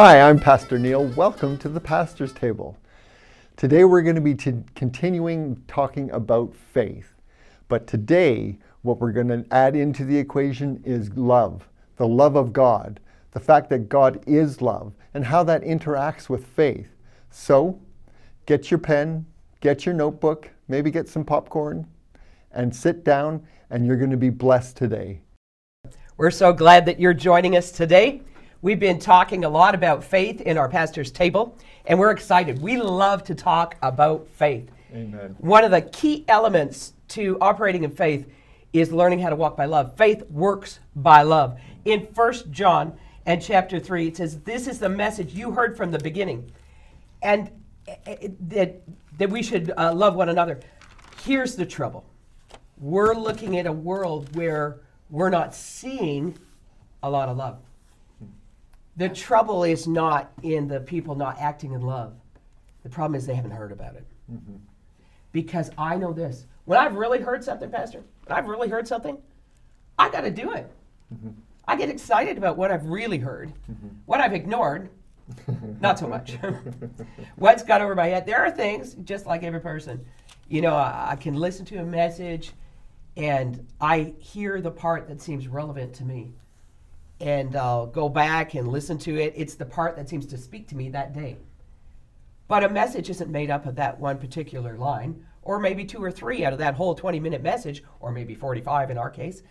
Hi, I'm Pastor Neil. Welcome to the Pastor's Table. Today we're going to be t- continuing talking about faith. But today, what we're going to add into the equation is love, the love of God, the fact that God is love, and how that interacts with faith. So, get your pen, get your notebook, maybe get some popcorn, and sit down, and you're going to be blessed today. We're so glad that you're joining us today. We've been talking a lot about faith in our pastor's table, and we're excited. We love to talk about faith. Amen. One of the key elements to operating in faith is learning how to walk by love. Faith works by love. In 1 John and chapter 3, it says, This is the message you heard from the beginning, and eh, eh, that, that we should uh, love one another. Here's the trouble we're looking at a world where we're not seeing a lot of love. The trouble is not in the people not acting in love. The problem is they haven't heard about it. Mm-hmm. Because I know this. When I've really heard something, Pastor, when I've really heard something, I got to do it. Mm-hmm. I get excited about what I've really heard. Mm-hmm. What I've ignored, not so much. What's got over my head? There are things, just like every person, you know, I, I can listen to a message and I hear the part that seems relevant to me and I'll go back and listen to it. It's the part that seems to speak to me that day. But a message isn't made up of that one particular line, or maybe two or three out of that whole 20 minute message, or maybe 45 in our case.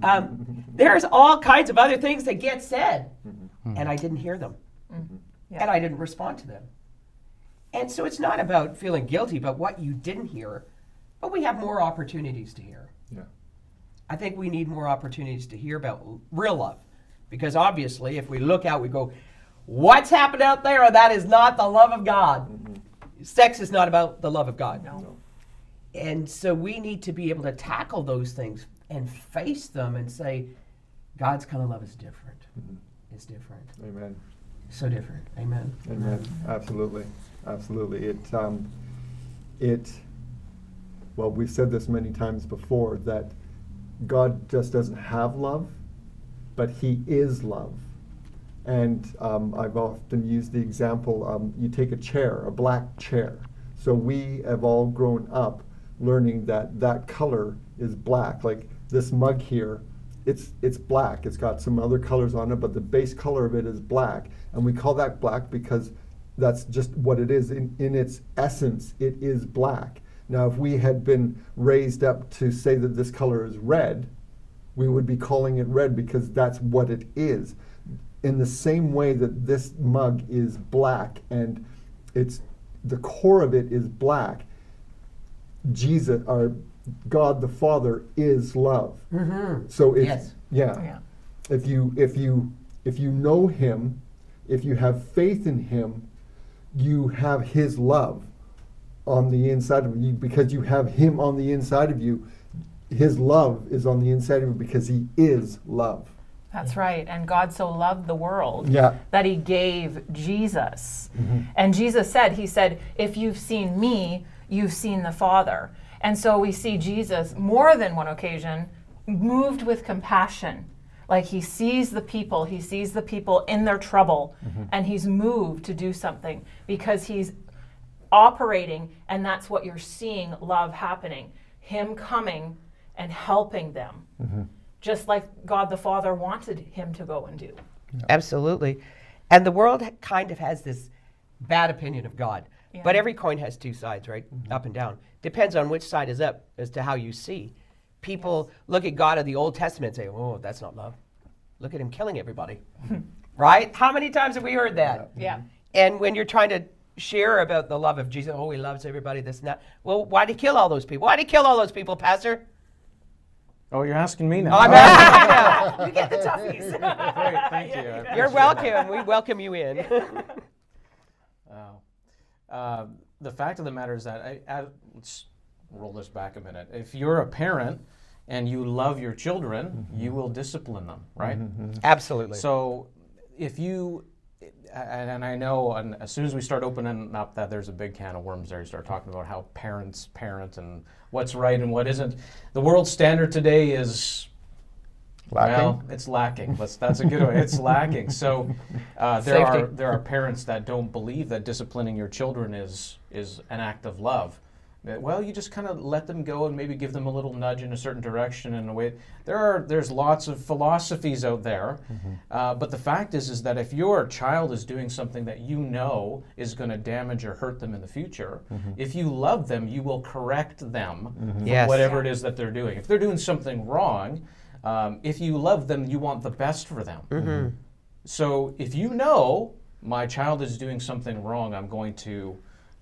Um, there's all kinds of other things that get said, mm-hmm. and I didn't hear them, mm-hmm. and I didn't respond to them. And so it's not about feeling guilty about what you didn't hear, but we have more opportunities to hear. Yeah. I think we need more opportunities to hear about real love. Because obviously, if we look out, we go, what's happened out there? That is not the love of God. Sex is not about the love of God. No. And so we need to be able to tackle those things and face them and say, God's kind of love is different. It's different. Amen. So different. Amen. Amen. Absolutely. Absolutely. It, um, it, well, we've said this many times before that God just doesn't have love, but He is love. And um, I've often used the example um, you take a chair, a black chair. So we have all grown up learning that that color is black. Like this mug here, it's, it's black. It's got some other colors on it, but the base color of it is black. And we call that black because that's just what it is. In, in its essence, it is black. Now, if we had been raised up to say that this color is red, we would be calling it red because that's what it is. In the same way that this mug is black and it's the core of it is black, Jesus, our God the Father, is love. Mm-hmm. So if Yes. yeah, oh, Yeah. if you if you if you know Him, if you have faith in Him, you have His love on the inside of you because you have Him on the inside of you. His love is on the inside of you because He is love. That's right. And God so loved the world Yeah. that he gave Jesus. Mm-hmm. And Jesus said, He said, if you've seen me, you've seen the Father. And so we see Jesus more than one occasion moved with compassion. Like he sees the people, he sees the people in their trouble, mm-hmm. and he's moved to do something because he's operating, and that's what you're seeing love happening. Him coming and helping them, mm-hmm. just like God the Father wanted him to go and do. Absolutely. And the world kind of has this bad opinion of God. But every coin has two sides, right? Mm-hmm. Up and down. Depends on which side is up as to how you see. People look at God of the Old Testament and say, oh, that's not love. Look at him killing everybody. right? How many times have we heard that? Yeah. Mm-hmm. And when you're trying to share about the love of Jesus, oh, he loves everybody, this and that. Well, why'd he kill all those people? Why'd he kill all those people, Pastor? Oh, you're asking me now. I'm asking you. You get the toughies. Great, thank you. I You're appreciate it. welcome. We welcome you in. Oh. Uh, the fact of the matter is that I, I, let's roll this back a minute. If you're a parent and you love your children, you will discipline them, right? Absolutely. So if you, and and I know, and as soon as we start opening up that, there's a big can of worms there. You start talking about how parents parent and what's right and what isn't. The world standard today is Lacking? Well, it's lacking. Let's, that's a good way. It's lacking. So uh, there are there are parents that don't believe that disciplining your children is is an act of love. That, Well, you just kind of let them go and maybe give them a little nudge in a certain direction in a way. There are there's lots of philosophies out there, uh, but the fact is is that if your child is doing something that you know is going to damage or hurt them in the future, if you love them, you will correct them for Yes. whatever it is that they're doing. If they're doing something wrong, um, if you love them, you want the best for them. So if you know my child is doing something wrong, I'm going to,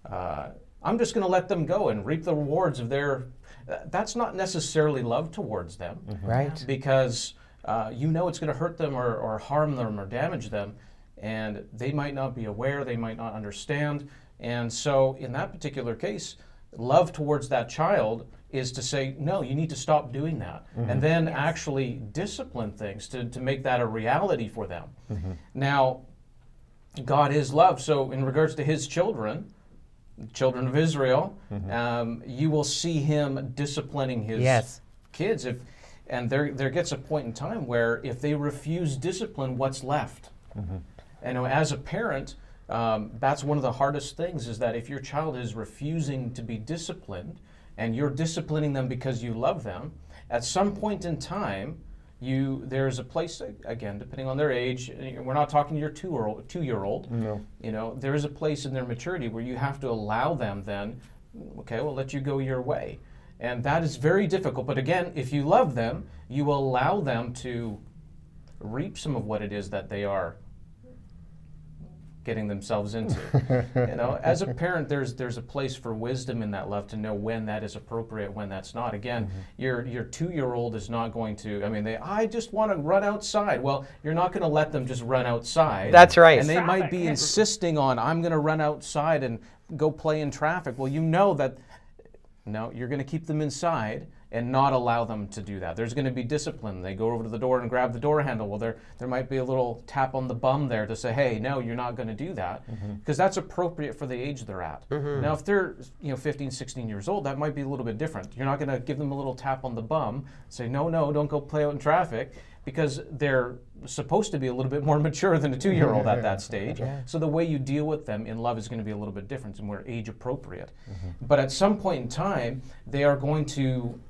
uh, I'm just going to let them go and reap the rewards of their. Uh, that's not necessarily love towards them, Right. because uh, you know it's going to hurt them or, or harm them or damage them, and they might not be aware, they might not understand, and so in that particular case, love towards that child is to say, no, you need to stop doing that, and then actually discipline things to, to make that a reality for them. Now, God is love, so in regards to His children, children of Israel, um, you will see Him disciplining His Yes. kids. If and there there gets a point in time where if they refuse discipline, what's left? And you know, as a parent, um, that's one of the hardest things is that if your child is refusing to be disciplined and you're disciplining them because you love them, at some point in time, you there's a place again depending on their age. Eh, we're not talking your two year old two year old. No. You know, there is a place in their maturity where you have to allow them then, okay, we'll let you go your way. And that is very difficult. But again, if you love them, you will allow them to reap some of what it is that they are getting themselves into. you know, as a parent, there's there's a place for wisdom in that love to know when that is appropriate, when that's not. Again, mm-hmm. your your two year old is not going to. I mean, they I just want to run outside. Well, you're not going to let them just run outside. That's right. And they might Traffic. be insisting on I'm going to run outside and go play in traffic. Well, you know that no, you're going to keep them inside and not allow them to do that. There's going to be discipline. They go over to the door and grab the door handle. Well, there there might be a little tap on the bum there to say, "Hey, no, you're not going to do that," mm-hmm. because that's appropriate for the age they're at. Mm-hmm. Now, if they're you know 15, 16 years old, that might be a little bit different. You're not going to give them a little tap on the bum, say, "No, no, don't go play out in traffic." Because they're supposed to be a little bit more mature than a two-year-old at that stage. So the way you deal with them in love is going to be a little bit different and more age appropriate. Mm-hmm. But at some point in time, they are going to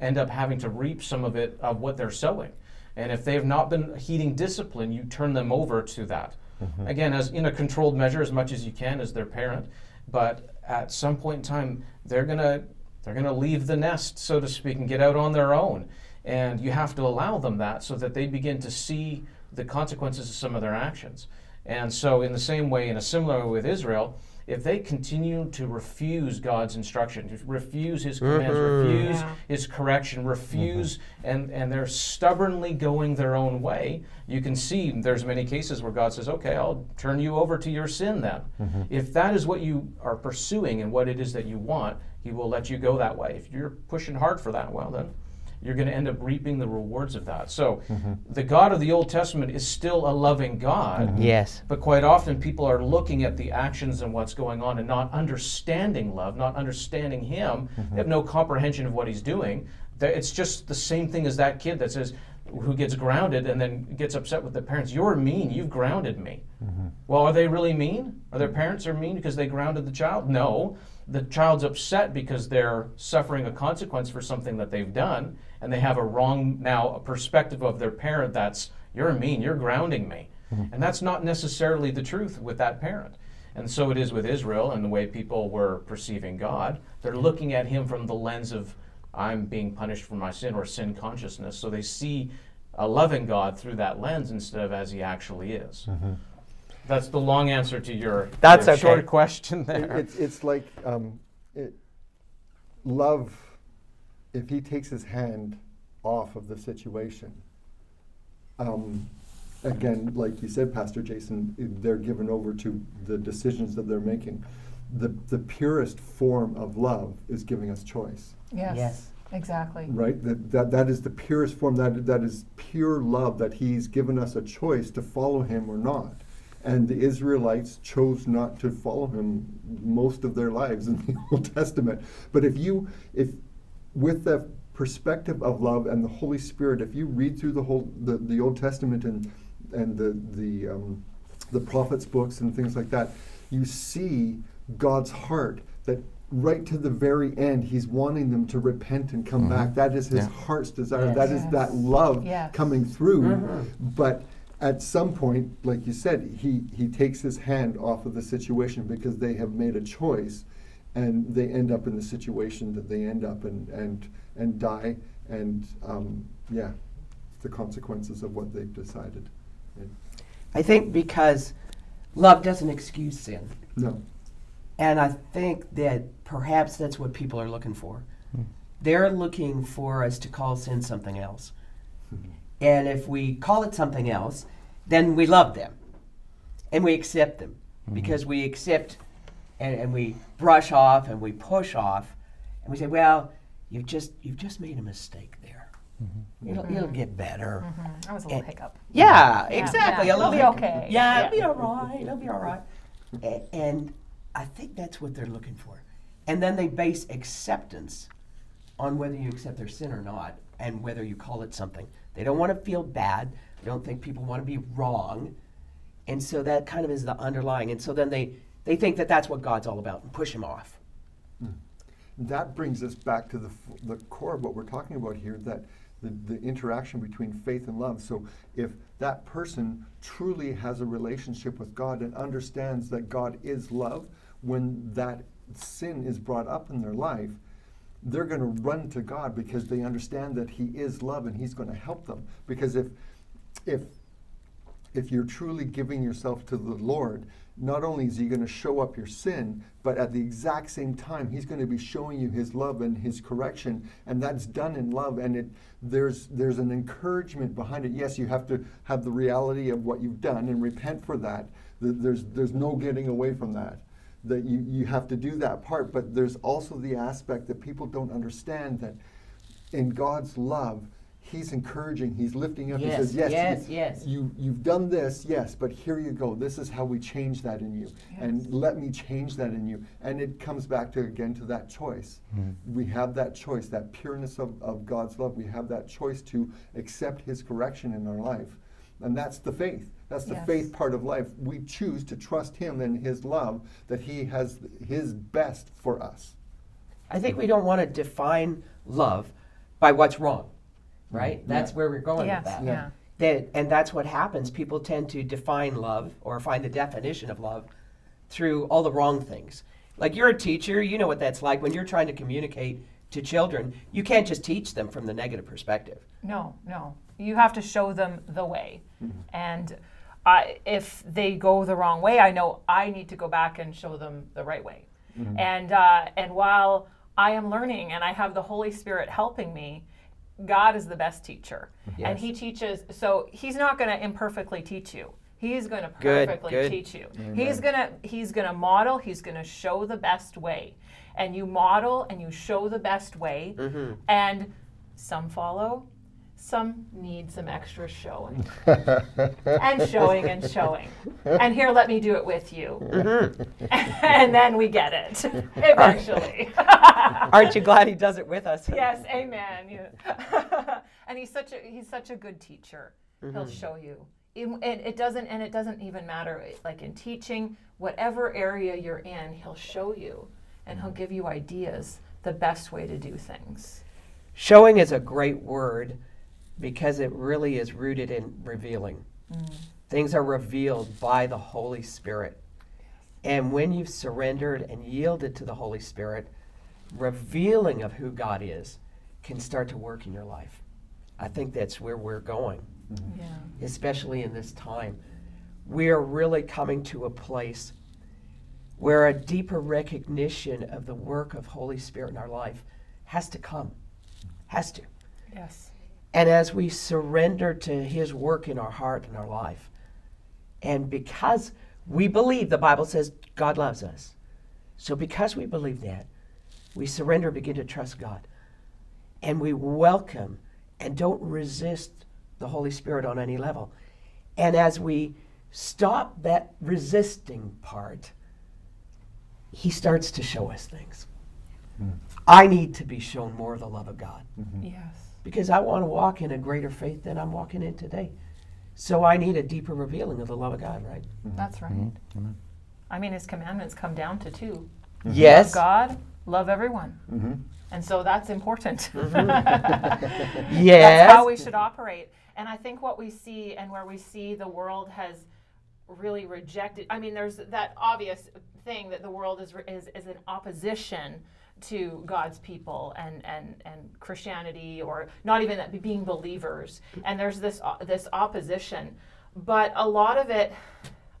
end up having to reap some of it of what they're sowing. And if they have not been heeding discipline, you turn them over to that. Mm-hmm. Again, as in a controlled measure, as much as you can as their parent. But at some point in time, they're gonna they're gonna leave the nest, so to speak, and get out on their own. And you have to allow them that so that they begin to see the consequences of some of their actions. And so, in the same way, in a similar way with Israel, if they continue to refuse God's instruction, to refuse His mm-hmm. commands, refuse Yeah. His correction, mm-hmm. refuse, and, and they're stubbornly going their own way, you can see there's many cases where God says, okay, I'll turn you over to your sin then. Mm-hmm. If that is what you are pursuing and what it is that you want, He will let you go that way. If you're pushing hard for that, well, then you're going to end up reaping the rewards of that. So, mm-hmm. the God of the Old Testament is still a loving God. Mm-hmm. Yes. But quite often, people are looking at the actions and what's going on and not understanding love, not understanding Him. They mm-hmm. have no comprehension of what He's doing. It's just the same thing as that kid that says, who gets grounded and then gets upset with the parents. You're mean. You've grounded me. Mm-hmm. Well, are they really mean? Are their parents are mean because they grounded the child? No. The child's upset because they're suffering a consequence for something that they've done, and they have a wrong now a perspective of their parent that's you're mean, you're grounding me. Mm-hmm. And that's not necessarily the truth with that parent. And so it is with Israel and the way people were perceiving God. They're looking at him from the lens of I'm being punished for my sin or sin consciousness. So they see a loving God through that lens instead of as he actually is. That's the long answer to your, That's your okay. short question It- there. It's, it's like um, it, love, if he takes his hand off of the situation, um, again, like you said, Pastor Jason, they're given over to the decisions that they're making. The, the purest form of love is giving us choice, Yes. Yes. Exactly. right? That, that, that is the purest form, that, that is pure love, that he's given us a choice to follow him or not. And the Israelites chose not to follow him most of their lives in the Old Testament. But if you, if with the perspective of love and the Holy Spirit, if you read through the whole the, the Old Testament and and the the um, the prophets' books and things like that, you see God's heart that right to the very end, He's wanting them to repent and come back. That is His Yeah. heart's desire. Yes. That is that Yes. love Yes. coming through. Mm-hmm. But at some point, like you said, he, he takes his hand off of the situation because they have made a choice and they end up in the situation that they end up and, and, and die. And um, yeah, the consequences of what they've decided. And I think because love doesn't excuse sin. no. And I think that perhaps that's what people are looking for. They're looking for us to call sin something else. And if we call it something else, then we love them and we accept them mm-hmm. because we accept and, and we brush off and we push off and we say, well, you've just, you've just made a mistake there. Mm-hmm. It'll, it'll get better. Mm-hmm. That was a little And- hiccup. Yeah, Yeah, exactly. yeah, A little it'll be hiccup. okay. Yeah, Yeah. it'll be all right. It'll be all right. A- And I think that's what they're looking for. And then they base acceptance on whether you accept their sin or not and whether you call it something. They don't want to feel bad. They don't think people want to be wrong. And so that kind of is the underlying. And so then they, they think that that's what God's all about and push him off. Hmm. That brings us back to the, the core of what we're talking about here that the, the interaction between faith and love. So, if that person truly has a relationship with God and understands that God is love, when that sin is brought up in their life, they're going to run to God because they understand that He is love and He's going to help them. Because if, if if you're truly giving yourself to the Lord, not only is He going to show up your sin, but at the exact same time, He's going to be showing you His love and His correction, and that's done in love. And it there's there's an encouragement behind it. Yes, you have to have the reality of what you've done and repent for that. There's there's no getting away from that. That you you have to do that part, but there's also the aspect that people don't understand that in God's love. He's encouraging. He's lifting up. he says, "Yes, yes, you- yes. you you've done this yes but here you go this is how we change that in you and let me change that in you and it comes back to again to that choice mm-hmm. we have that choice that pureness of, of god's love we have that choice to accept his correction in our life and that's the faith that's the Yes. faith part of life we choose to trust him and his love that he has his best for us I think we don't want to define love by what's wrong, right? Mm-hmm. That's Yeah. where we're going Yes, with that. yeah. That, and that's what happens. People tend to define love or find the definition of love through all the wrong things. Like you're a teacher, you know what that's like when you're trying to communicate to children. You can't just teach them from the negative perspective. No, no. You have to show them the way. Mm-hmm. And I, if they go the wrong way, I know I need to go back and show them the right way. Mm-hmm. And uh, and while I am learning and I have the Holy Spirit helping me, God is the best teacher. Mm-hmm. And He teaches, so He's not going to imperfectly teach you. He's going to perfectly good. teach you. He's going to he's going to model, he's going to show the best way. And you model and you show the best way. Mm-hmm. And some follow, some need some extra showing. and showing and showing. And here let me do it with you. Mm-hmm. and then we get it eventually. Aren't you glad he does it with us? yes, amen. Yeah. and he's such a he's such a good teacher. He'll mm-hmm. show you. It, it, it doesn't and it doesn't even matter like in teaching whatever area you're in he'll show you and he'll give you ideas the best way to do things Showing is a great word because it really is rooted in revealing. Mm. Things are revealed by the Holy Spirit. And when you've surrendered and yielded to the Holy Spirit, revealing of who God is can start to work in your life. I think that's where we're going, mm-hmm. yeah especially in this time. We are really coming to a place where a deeper recognition of the work of Holy Spirit in our life has to come. Has to. yes And as we surrender to His work in our heart and our life, and because we believe, the Bible says God loves us. So because we believe that, we surrender and begin to trust God. And we welcome and don't resist the Holy Spirit on any level. And as we stop that resisting part, He starts to show us things. Hmm. I need to be shown more of the love of God mm-hmm. Yes. Because I want to walk in a greater faith than I'm walking in today. So I need a deeper revealing of the love of God, right? Mm-hmm. That's right. Mm-hmm. I mean, his commandments come down to two mm-hmm. Yes. love God, love everyone. Mm-hmm. And so that's important. Yes. That's how we should operate. And I think what we see and where we see the world has really rejected. I mean, there's that obvious thing that the world is is, is in opposition to God's people and, and, and Christianity, or not even that being believers. And there's this uh, this opposition, but a lot of it,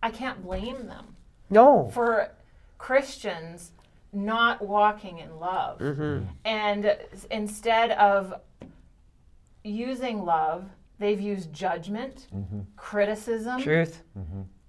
I can't blame them no. for Christians not walking in love. And instead of using love, they've used judgment, criticism, Truth.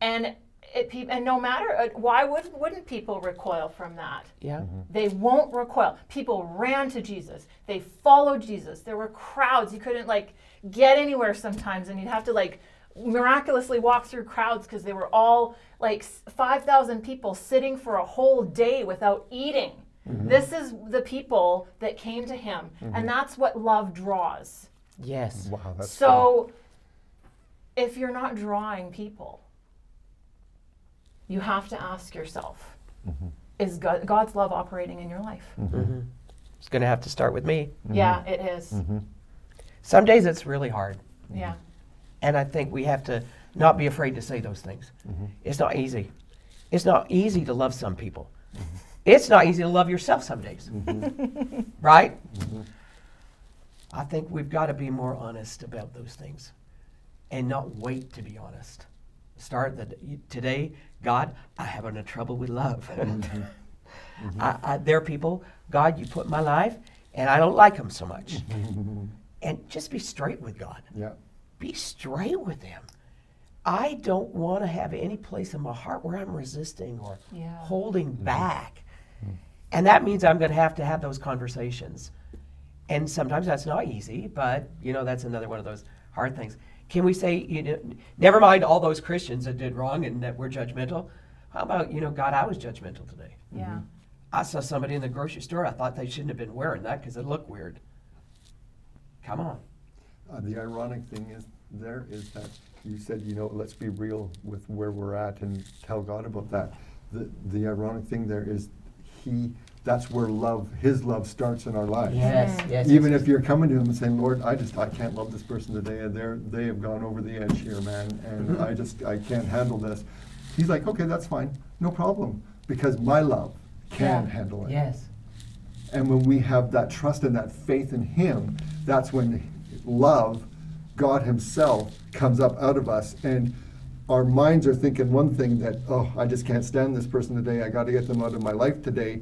and it, pe- and no matter uh, why would wouldn't people recoil from that? Yeah. Mm-hmm. They won't recoil. People ran to Jesus. They followed Jesus. There were crowds. You couldn't like get anywhere sometimes, and you'd have to like miraculously walk through crowds because they were all like 5,000 people sitting for a whole day without eating. Mm-hmm. This is the people that came to him, and mm-hmm. that's what love draws. Yes. Wow, that's So, if you're not drawing people, you have to ask yourself mm-hmm. is God, God's love operating in your life? Mm-hmm. Mm-hmm. It's going to have to start with me. Yeah, it is. Some days it's really hard. Yeah. And I think we have to not be afraid to say those things. It's not easy. It's not easy to love some people. It's not easy to love yourself some days. right? I think we've got to be more honest about those things and not wait to be honest. Start the today, God, I have no trouble with love. Mm-hmm. Mm-hmm. I, I, there are people, God, you put in my life, and I don't like them so much. Mm-hmm. and just be straight with God Yeah. be straight with them. I don't want to have any place in my heart where I'm resisting or Yeah. holding back. And that means I'm going to have to have those conversations. And sometimes that's not easy, but you know that's another one of those hard things. Can we say, you know, never mind all those Christians that did wrong and that were judgmental? How about, you know, God, I was judgmental today. Yeah. I saw somebody in the grocery store. I thought they shouldn't have been wearing that because it looked weird. Come on. Uh, the ironic thing is there is that you said, you know, let's be real with where we're at and tell God about that. The the ironic thing there is he that's where love his love starts in our lives. Yes, yes. Even yes, if you're coming to him and saying, Lord, I just I can't love this person today and they're they have gone over the edge here, man, and mm-hmm. I just I can't handle this. He's like, Okay, that's fine, no problem. Because my love can Yeah. handle it. Yes. And when we have that trust and that faith in Him, that's when love, God Himself, comes up out of us. And our minds are thinking one thing that, oh, I just can't stand this person today. I got to get them out of my life today.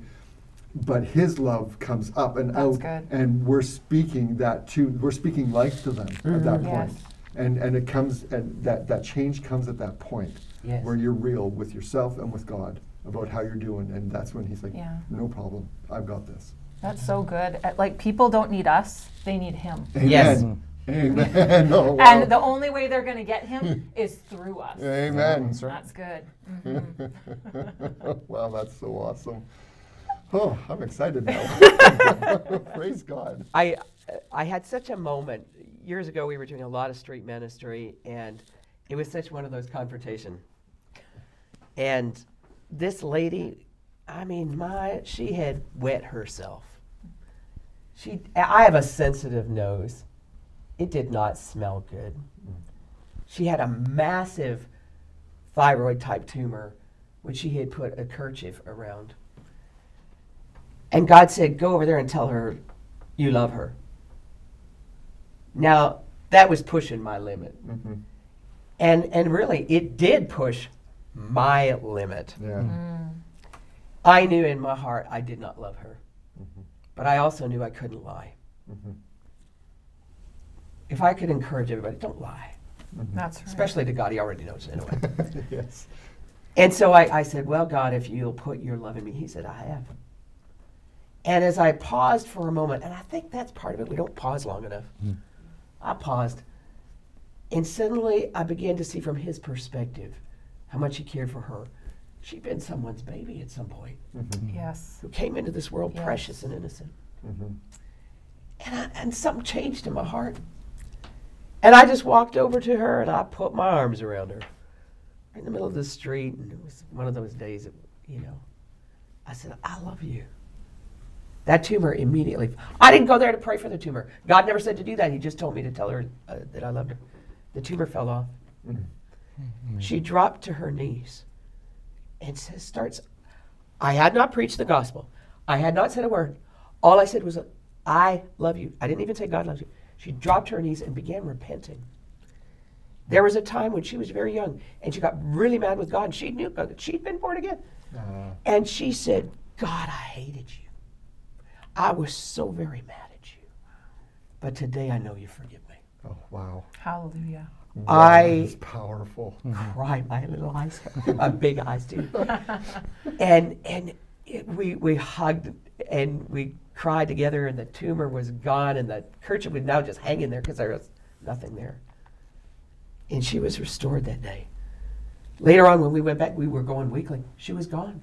But His love comes up and That's out, good. and we're speaking that to, we're speaking life to them at that point. Yes. And and it comes, and that that change comes at that point, Yes. where you're real with yourself and with God about how you're doing, and that's when He's like, Yeah. no problem, I've got this. That's so good. Uh, Like, people don't need us, they need Him. Yes. Amen. Amen. Oh, wow. And the only way they're going to get Him is through us. Amen. That's good. Mhm. wow, that's so awesome. Oh, I'm excited now. Praise God. I I had such a moment years ago. We were doing a lot of street ministry, and it was such one of those confrontation. And this lady, I mean, my she had wet herself. She, I have a sensitive nose. It did not smell good. She had a massive thyroid type tumor, which she had put a kerchief around. And God said, Go over there and tell her you love her. Now, that was pushing my limit. Mhm. And, and really, it did push my limit. Yeah. I knew in my heart I did not love her. But I also knew I couldn't lie. Mhm. If I could encourage everybody, don't lie. That's right. Especially to God, he already knows anyway. yes. And so I, I said, Well, God, if you'll put your love in me, he said, I have. And as I paused for a moment, and I think that's part of it, we don't pause long enough. I paused. And suddenly I began to see from his perspective how much he cared for her. she'd been someone's baby at some point Yes. who came into this world Yes. precious and innocent. Mhm. And, I, and something changed in my heart. And I just walked over to her and I put my arms around her in the middle of the street. And it was one of those days that, you know, I said, I love you. That tumor immediately, I didn't go there to pray for the tumor. God never said to do that. He just told me to tell her uh, that I loved her. The tumor fell off. She dropped to her knees and says, starts, I had not preached the gospel. I had not said a word. All I said was, I love you. I didn't even say God loves you. She dropped to her knees and began repenting. There was a time when she was very young and she got really mad with God and she knew God. She'd been born again. Uh, And she said, God, I hated you. I was so very mad at you. But today I know you forgive me. oh wow. Hallelujah. I- It's powerful. Cry my little eyes, my big eyes too. and and it, we we hugged and we cried together, and the tumor was gone, and the kerchief was now just hanging there because there was nothing there. And she was restored that day. Later on, when we went back, we were going weekly. She was gone.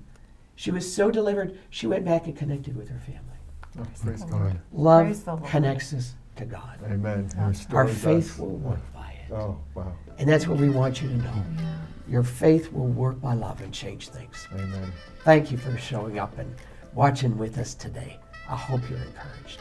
She was so delivered. She went back and connected with her family. Oh, praise the God. Lord. Love Praise the Lord. connects us to God. Amen. He Our restores faith us. will work by it. Oh wow. And that's what we want you to know. Your faith will work by love and change things. Amen. Thank you for showing up and watching with us today. I hope you're encouraged.